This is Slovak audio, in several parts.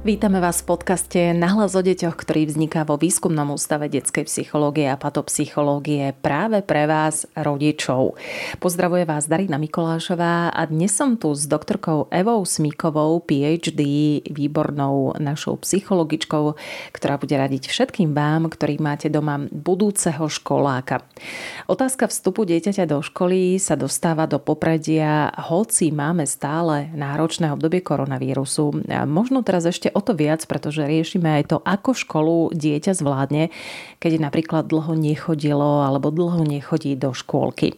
Vítame vás v podcaste Nahlas o deťoch, ktorý vzniká vo Výskumnom ústave detskej psychológie a patopsychológie práve pre vás, rodičov. Pozdravuje vás Darina Mikolášová a dnes som tu s doktorkou Evou Smíkovou, PhD, výbornou našou psychologičkou, ktorá bude radiť všetkým vám, ktorí máte doma budúceho školáka. Otázka vstupu dieťaťa do školy sa dostáva do popredia, hoci máme stále náročné obdobie koronavírusu. Možno teraz ešte o to viac, pretože riešime aj to, ako školu dieťa zvládne, keď napríklad dlho nechodilo alebo dlho nechodí do škôlky.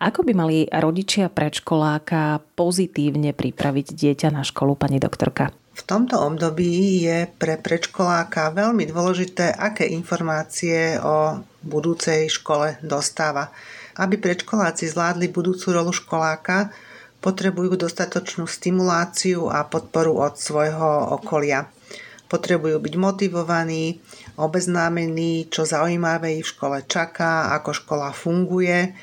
Ako by mali rodičia predškoláka pozitívne pripraviť dieťa na školu, pani doktorka? V tomto období je pre predškoláka veľmi dôležité, aké informácie o budúcej škole dostáva. Aby predškoláci zvládli budúcu rolu školáka, potrebujú dostatočnú stimuláciu a podporu od svojho okolia. Potrebujú byť motivovaní, obeznámení, čo zaujímavé ich v škole čaká, ako škola funguje,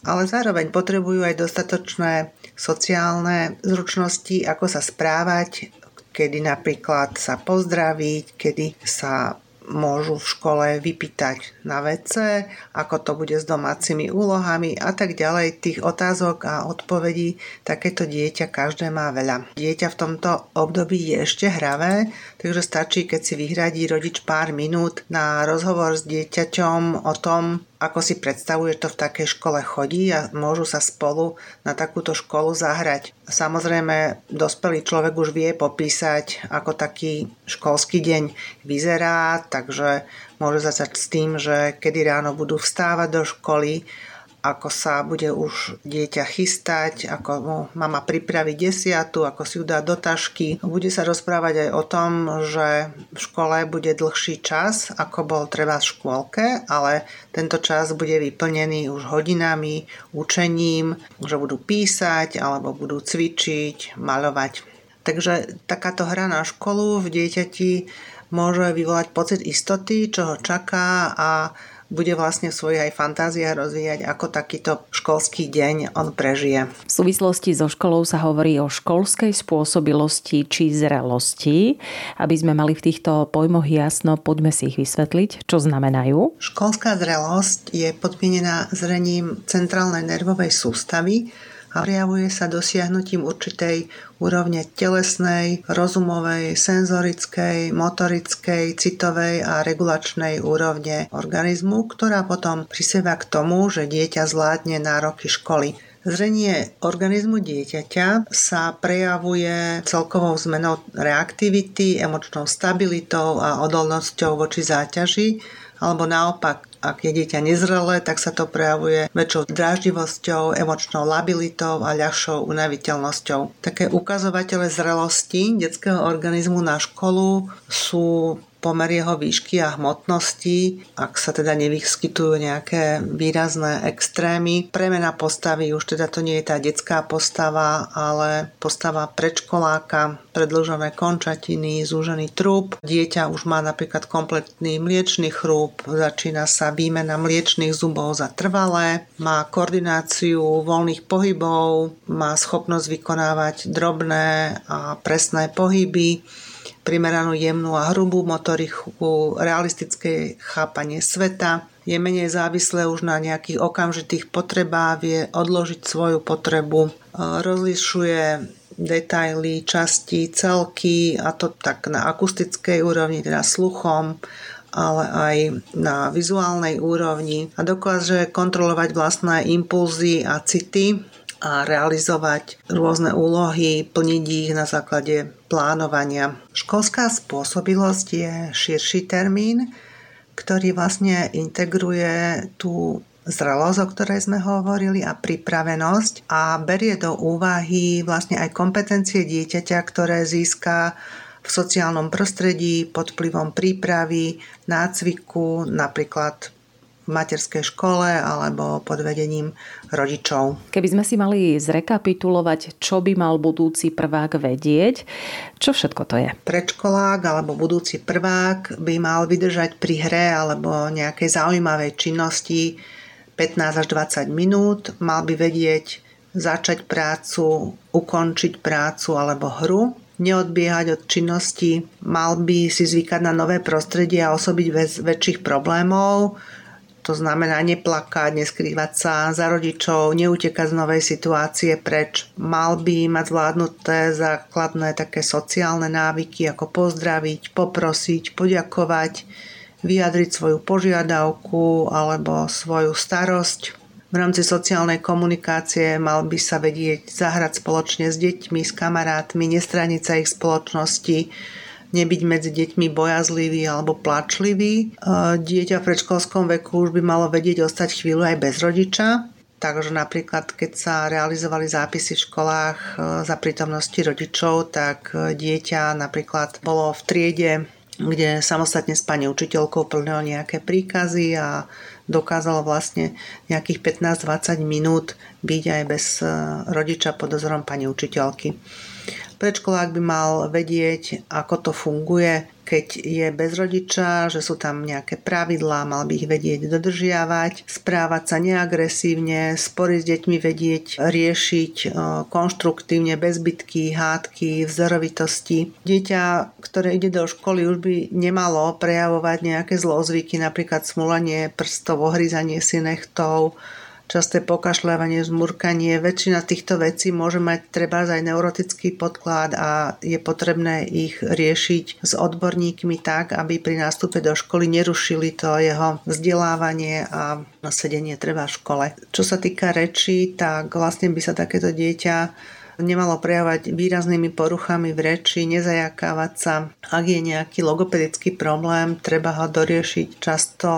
ale zároveň potrebujú aj dostatočné sociálne zručnosti, ako sa správať, kedy napríklad sa pozdraviť, kedy sa môžu v škole vypýtať na WC, ako to bude s domácimi úlohami a tak ďalej. Tých otázok a odpovedí takéto dieťa každé má veľa. Dieťa v tomto období je ešte hravé, takže stačí, keď si vyhradí rodič pár minút na rozhovor s dieťaťom o tom, ako si predstavuje, že to v takej škole chodí a môžu sa spolu na takúto školu zahrať. Samozrejme, dospelý človek už vie popísať, ako taký školský deň vyzerá, takže môže začať s tým, že kedy ráno budú vstávať do školy, ako sa bude už dieťa chystať, ako mu mama pripraví desiatu, ako si ju dá do tašky. Bude sa rozprávať aj o tom, že v škole bude dlhší čas, ako bol treba v škôlke, ale tento čas bude vyplnený už hodinami, učením, že budú písať alebo budú cvičiť, maľovať. Takže takáto hra na školu v dieťati môže vyvolať pocit istoty, čo ho čaká a bude vlastne v svojich aj fantáziách rozvíjať, ako takýto školský deň on prežije. V súvislosti so školou sa hovorí o školskej spôsobilosti či zrelosti. Aby sme mali v týchto pojmoch jasno, poďme si ich vysvetliť, čo znamenajú. Školská zrelosť je podmienená zrením centrálnej nervovej sústavy, a prejavuje sa dosiahnutím určitej úrovne telesnej, rozumovej, senzorickej, motorickej, citovej a regulačnej úrovne organizmu, ktorá potom priseva k tomu, že dieťa zvládne nároky školy. Zrenie organizmu dieťaťa sa prejavuje celkovou zmenou reaktivity, emočnou stabilitou a odolnosťou voči záťaži, alebo naopak ak je dieťa nezrelé, tak sa to prejavuje väčšou dráždivosťou, emočnou labilitou a ľahšou unaviteľnosťou. Také ukazovatele zrelosti detského organizmu na školu sú pomer jeho výšky a hmotnosti, ak sa teda nevyskytujú nejaké výrazné extrémy. Premena postavy už teda to nie je tá detská postava, ale postava predškoláka, predlžené končatiny, zúžený trup. Dieťa už má napríklad kompletný mliečný chrúb, začína sa výmena mliečných zubov za trvalé, má koordináciu voľných pohybov, má schopnosť vykonávať drobné a presné pohyby, primeranú jemnú a hrubú motoriku, realistické chápanie sveta, je menej závislé už na nejakých okamžitých potrebách, vie odložiť svoju potrebu, e, rozlišuje detaily, časti, celky a to tak na akustickej úrovni, teda sluchom, ale aj na vizuálnej úrovni. A dokáže kontrolovať vlastné impulzy a city a realizovať rôzne úlohy, plniť ich na základe plánovania. Školská spôsobilosť je širší termín, ktorý vlastne integruje tú zrelosť, o ktorej sme hovorili a pripravenosť a berie do úvahy vlastne aj kompetencie dieťaťa, ktoré získa v sociálnom prostredí pod vplyvom prípravy, nácviku, napríklad v materskej škole alebo pod vedením rodičov. Keby sme si mali zrekapitulovať, čo by mal budúci prvák vedieť, čo všetko to je? Predškolák alebo budúci prvák by mal vydržať pri hre alebo nejakej zaujímavej činnosti 15 až 20 minút, mal by vedieť začať prácu, ukončiť prácu alebo hru, neodbiehať od činnosti, mal by si zvykať na nové prostredie a osobiť bez väčších problémov, to znamená neplakať, neskrývať sa za rodičov, neutekať z novej situácie preč. Mal by mať zvládnuté základné také sociálne návyky, ako pozdraviť, poprosiť, poďakovať, vyjadriť svoju požiadavku alebo svoju starosť. V rámci sociálnej komunikácie mal by sa vedieť zahrať spoločne s deťmi, s kamarátmi, nestraniť sa ich spoločnosti, nebyť medzi deťmi bojazlivý alebo plačlivý. E, dieťa v predškolskom veku už by malo vedieť ostať chvíľu aj bez rodiča, Takže napríklad, keď sa realizovali zápisy v školách e, za prítomnosti rodičov, tak e, dieťa napríklad bolo v triede, kde samostatne s pani učiteľkou plnilo nejaké príkazy a dokázalo vlastne nejakých 15-20 minút byť aj bez rodiča pod dozorom pani učiteľky. Predškolák by mal vedieť, ako to funguje, keď je bez rodiča, že sú tam nejaké pravidlá, mal by ich vedieť dodržiavať, správať sa neagresívne, spory s deťmi vedieť riešiť e, konštruktívne, bez bitky, hádky, vzorovitosti. Dieťa, ktoré ide do školy, už by nemalo prejavovať nejaké zlozvyky, napríklad smulanie prstov, ohryzanie si nechtov, časté pokašľávanie, zmurkanie. Väčšina týchto vecí môže mať treba aj neurotický podklad a je potrebné ich riešiť s odborníkmi tak, aby pri nástupe do školy nerušili to jeho vzdelávanie a sedenie treba v škole. Čo sa týka rečí, tak vlastne by sa takéto dieťa nemalo prejavať výraznými poruchami v reči, nezajakávať sa. Ak je nejaký logopedický problém, treba ho doriešiť často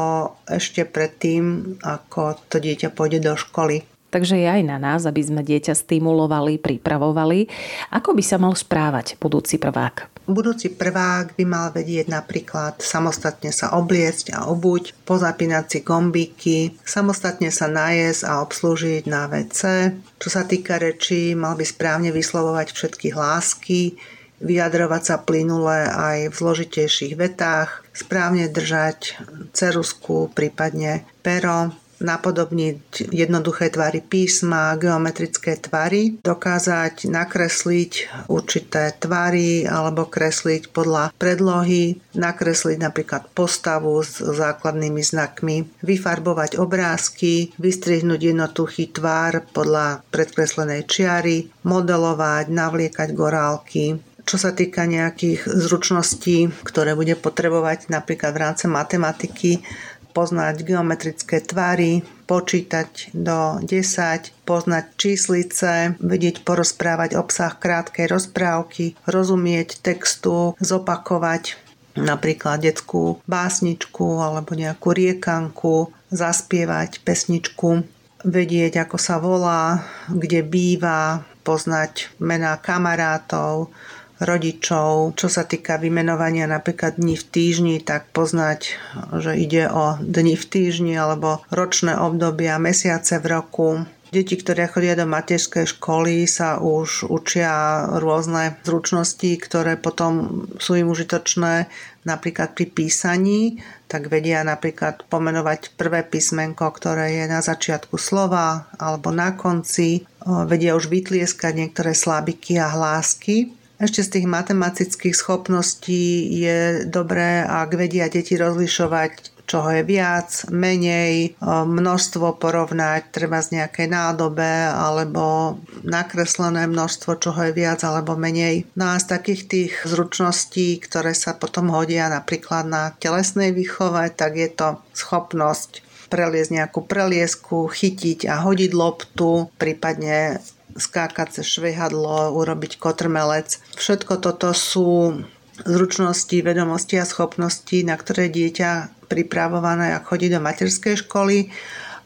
ešte predtým, ako to dieťa pôjde do školy. Takže je aj na nás, aby sme dieťa stimulovali, pripravovali. Ako by sa mal správať budúci prvák? Budúci prvák by mal vedieť napríklad samostatne sa obliecť a obuť, pozapínať si gombíky, samostatne sa najesť a obslúžiť na WC. Čo sa týka rečí, mal by správne vyslovovať všetky hlásky, vyjadrovať sa plynule aj v zložitejších vetách, správne držať cerusku, prípadne pero, napodobniť jednoduché tvary písma, geometrické tvary, dokázať nakresliť určité tvary alebo kresliť podľa predlohy, nakresliť napríklad postavu s základnými znakmi, vyfarbovať obrázky, vystrihnúť jednotuchý tvár podľa predkreslenej čiary, modelovať, navliekať gorálky, čo sa týka nejakých zručností, ktoré bude potrebovať napríklad v rámci matematiky, poznať geometrické tvary, počítať do 10, poznať číslice, vedieť porozprávať obsah krátkej rozprávky, rozumieť textu, zopakovať napríklad detskú básničku alebo nejakú riekanku, zaspievať pesničku, vedieť, ako sa volá, kde býva, poznať mená kamarátov, rodičov. Čo sa týka vymenovania napríklad dní v týždni, tak poznať, že ide o dni v týždni alebo ročné obdobia, mesiace v roku. Deti, ktoré chodia do materskej školy, sa už učia rôzne zručnosti, ktoré potom sú im užitočné napríklad pri písaní, tak vedia napríklad pomenovať prvé písmenko, ktoré je na začiatku slova alebo na konci. Vedia už vytlieskať niektoré slabiky a hlásky. Ešte z tých matematických schopností je dobré, ak vedia deti rozlišovať čoho je viac, menej, množstvo porovnať, treba z nejakej nádobe alebo nakreslené množstvo, čoho je viac alebo menej. No a z takých tých zručností, ktoré sa potom hodia napríklad na telesnej výchove, tak je to schopnosť preliesť nejakú preliesku, chytiť a hodiť loptu, prípadne skákať cez švehadlo, urobiť kotrmelec. Všetko toto sú zručnosti, vedomosti a schopnosti, na ktoré dieťa pripravované, ak chodí do materskej školy,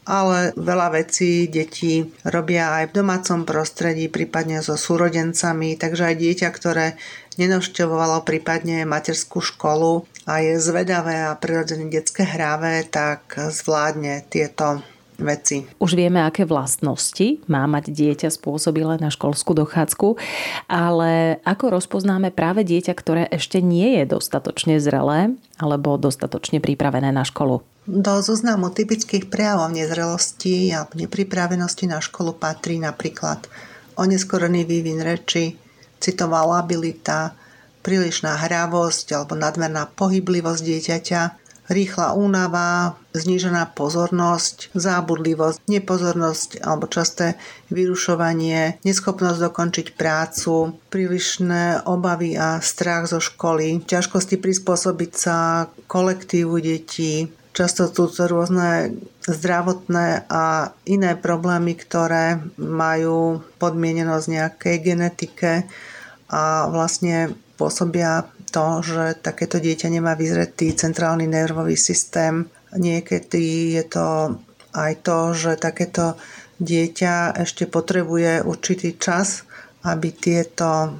ale veľa vecí deti robia aj v domácom prostredí, prípadne so súrodencami, takže aj dieťa, ktoré nenavštevovalo prípadne materskú školu a je zvedavé a prirodzene detské hráve, tak zvládne tieto veci. Už vieme, aké vlastnosti má mať dieťa spôsobilé na školskú dochádzku, ale ako rozpoznáme práve dieťa, ktoré ešte nie je dostatočne zrelé alebo dostatočne pripravené na školu? Do zoznamu typických prejavov nezrelosti a nepripravenosti na školu patrí napríklad oneskorený vývin reči, citová labilita, prílišná hravosť alebo nadmerná pohyblivosť dieťaťa, rýchla únava, znížená pozornosť, zábudlivosť, nepozornosť alebo časté vyrušovanie, neschopnosť dokončiť prácu, prílišné obavy a strach zo školy, ťažkosti prispôsobiť sa kolektívu detí, často sú to rôzne zdravotné a iné problémy, ktoré majú podmienenosť nejakej genetike a vlastne pôsobia to, že takéto dieťa nemá vyzretý centrálny nervový systém. Niekedy je to aj to, že takéto dieťa ešte potrebuje určitý čas, aby tieto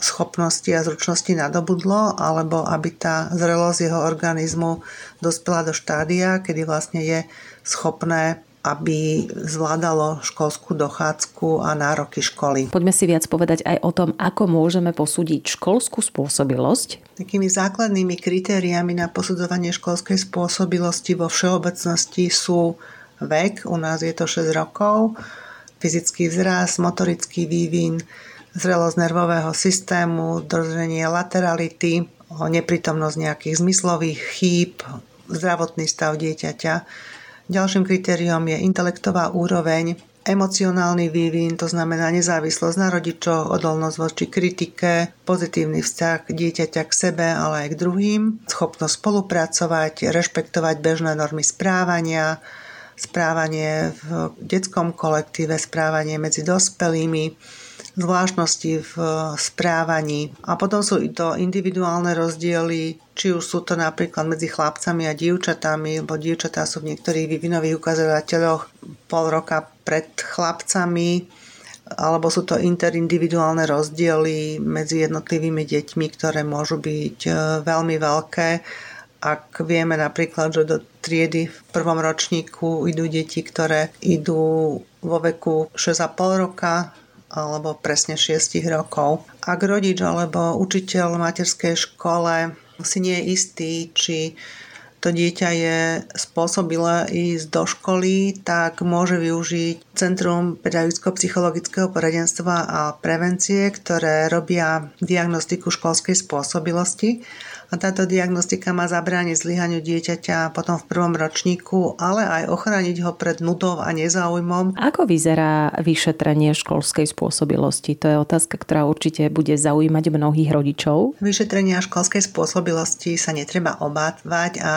schopnosti a zručnosti nadobudlo, alebo aby tá zrelosť jeho organizmu dospela do štádia, kedy vlastne je schopné aby zvládalo školskú dochádzku a nároky školy. Poďme si viac povedať aj o tom, ako môžeme posúdiť školskú spôsobilosť. Takými základnými kritériami na posudzovanie školskej spôsobilosti vo všeobecnosti sú vek, u nás je to 6 rokov, fyzický vzrast, motorický vývin, zrelosť nervového systému, dozrenie laterality, neprítomnosť nejakých zmyslových chýb, zdravotný stav dieťaťa Ďalším kritériom je intelektová úroveň, emocionálny vývin, to znamená nezávislosť na rodičoch, odolnosť voči kritike, pozitívny vzťah dieťaťa k sebe, ale aj k druhým, schopnosť spolupracovať, rešpektovať bežné normy správania, správanie v detskom kolektíve, správanie medzi dospelými, zvláštnosti v správaní. A potom sú to individuálne rozdiely, či už sú to napríklad medzi chlapcami a dievčatami, lebo dievčatá sú v niektorých vývinových ukazovateľoch pol roka pred chlapcami, alebo sú to interindividuálne rozdiely medzi jednotlivými deťmi, ktoré môžu byť e, veľmi veľké. Ak vieme napríklad, že do triedy v prvom ročníku idú deti, ktoré idú vo veku 6,5 roka, alebo presne 6 rokov. Ak rodič alebo učiteľ v materskej škole si nie je istý, či to dieťa je spôsobilé ísť do školy, tak môže využiť Centrum pedagogicko-psychologického poradenstva a prevencie, ktoré robia diagnostiku školskej spôsobilosti a táto diagnostika má zabrániť zlyhaniu dieťaťa potom v prvom ročníku, ale aj ochrániť ho pred nudou a nezáujmom. Ako vyzerá vyšetrenie školskej spôsobilosti? To je otázka, ktorá určite bude zaujímať mnohých rodičov. Vyšetrenia školskej spôsobilosti sa netreba obávať a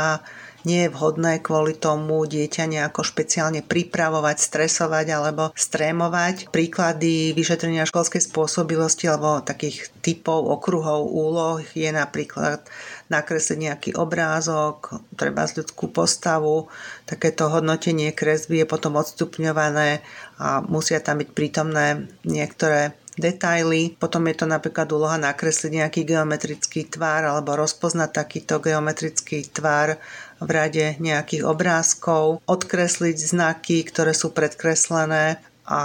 nie je vhodné kvôli tomu dieťa nejako špeciálne pripravovať, stresovať alebo strémovať. Príklady vyšetrenia školskej spôsobilosti alebo takých typov, okruhov, úloh je napríklad nakresliť nejaký obrázok, treba z ľudskú postavu. Takéto hodnotenie kresby je potom odstupňované a musia tam byť prítomné niektoré detaily. Potom je to napríklad úloha nakresliť nejaký geometrický tvar alebo rozpoznať takýto geometrický tvar v rade nejakých obrázkov, odkresliť znaky, ktoré sú predkreslené a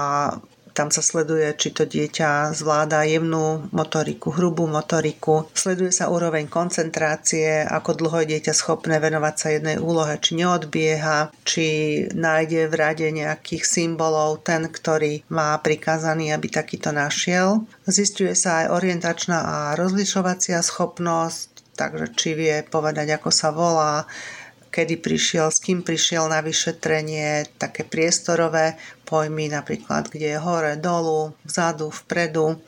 tam sa sleduje, či to dieťa zvláda jemnú motoriku, hrubú motoriku. Sleduje sa úroveň koncentrácie, ako dlho je dieťa schopné venovať sa jednej úlohe, či neodbieha, či nájde v rade nejakých symbolov ten, ktorý má prikázaný, aby takýto našiel. Zistuje sa aj orientačná a rozlišovacia schopnosť, takže či vie povedať, ako sa volá, kedy prišiel, s kým prišiel na vyšetrenie, také priestorové pojmy, napríklad kde je hore, dolu, vzadu, vpredu,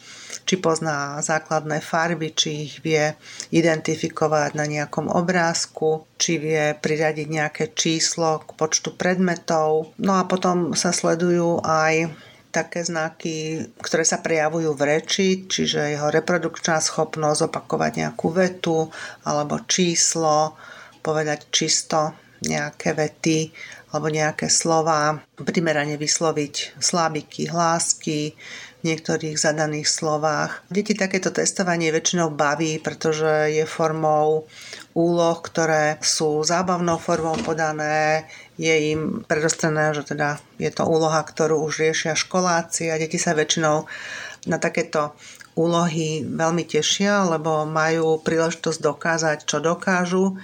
či pozná základné farby, či ich vie identifikovať na nejakom obrázku, či vie priradiť nejaké číslo k počtu predmetov. No a potom sa sledujú aj také znaky, ktoré sa prejavujú v reči, čiže jeho reprodukčná schopnosť opakovať nejakú vetu alebo číslo, povedať čisto nejaké vety alebo nejaké slova, primerane vysloviť slábiky, hlásky, v niektorých zadaných slovách. Deti takéto testovanie väčšinou baví, pretože je formou úloh, ktoré sú zábavnou formou podané, je im predostrené, že teda je to úloha, ktorú už riešia školáci a deti sa väčšinou na takéto úlohy veľmi tešia, lebo majú príležitosť dokázať, čo dokážu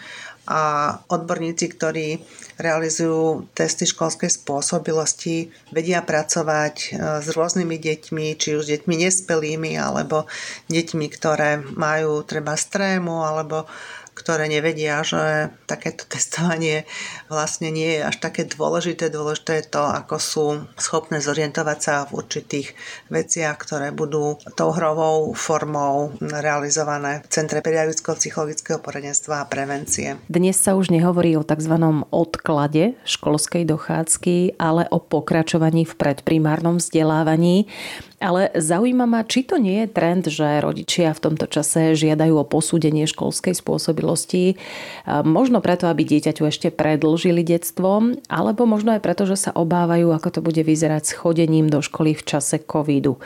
a odborníci, ktorí realizujú testy školskej spôsobilosti, vedia pracovať e, s rôznymi deťmi, či už deťmi nespelými, alebo deťmi, ktoré majú treba strému, alebo ktoré nevedia, že takéto testovanie vlastne nie je až také dôležité. Dôležité je to, ako sú schopné zorientovať sa v určitých veciach, ktoré budú tou hrovou formou realizované v Centre pedagogického-psychologického poradenstva a prevencie. Dnes sa už nehovorí o tzv. odklade školskej dochádzky, ale o pokračovaní v predprimárnom vzdelávaní. Ale zaujíma ma, či to nie je trend, že rodičia v tomto čase žiadajú o posúdenie školskej spôsobilosti, možno preto, aby dieťaťu ešte predlžili detstvo, alebo možno aj preto, že sa obávajú, ako to bude vyzerať s chodením do školy v čase covidu.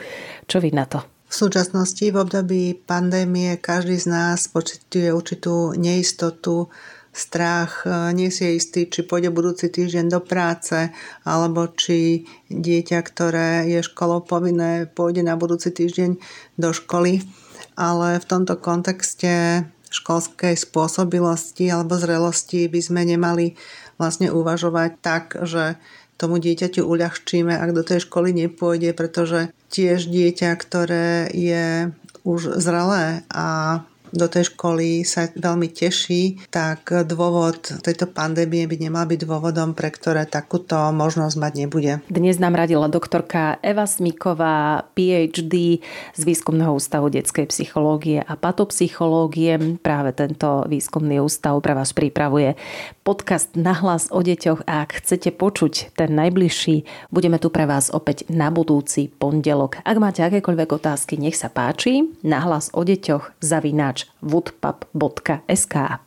Čo vy na to? V súčasnosti v období pandémie každý z nás pocituje určitú neistotu, strach, e, nie si istý, či pôjde budúci týždeň do práce, alebo či dieťa, ktoré je školou povinné, pôjde na budúci týždeň do školy. Ale v tomto kontexte školskej spôsobilosti alebo zrelosti by sme nemali vlastne uvažovať tak, že tomu dieťaťu uľahčíme, ak do tej školy nepôjde, pretože tiež dieťa, ktoré je už zrelé a do tej školy sa veľmi teší, tak dôvod tejto pandémie by nemal byť dôvodom, pre ktoré takúto možnosť mať nebude. Dnes nám radila doktorka Eva Smiková, PhD z Výskumného ústavu detskej psychológie a patopsychológie. Práve tento výskumný ústav pre vás pripravuje podcast Nahlas o deťoch a ak chcete počuť ten najbližší, budeme tu pre vás opäť na budúci pondelok. Ak máte akékoľvek otázky, nech sa páči. Nahlas o deťoch zavináč woodpub.sk